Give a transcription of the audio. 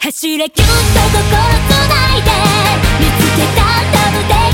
走れキュッと心つないで見つけたダム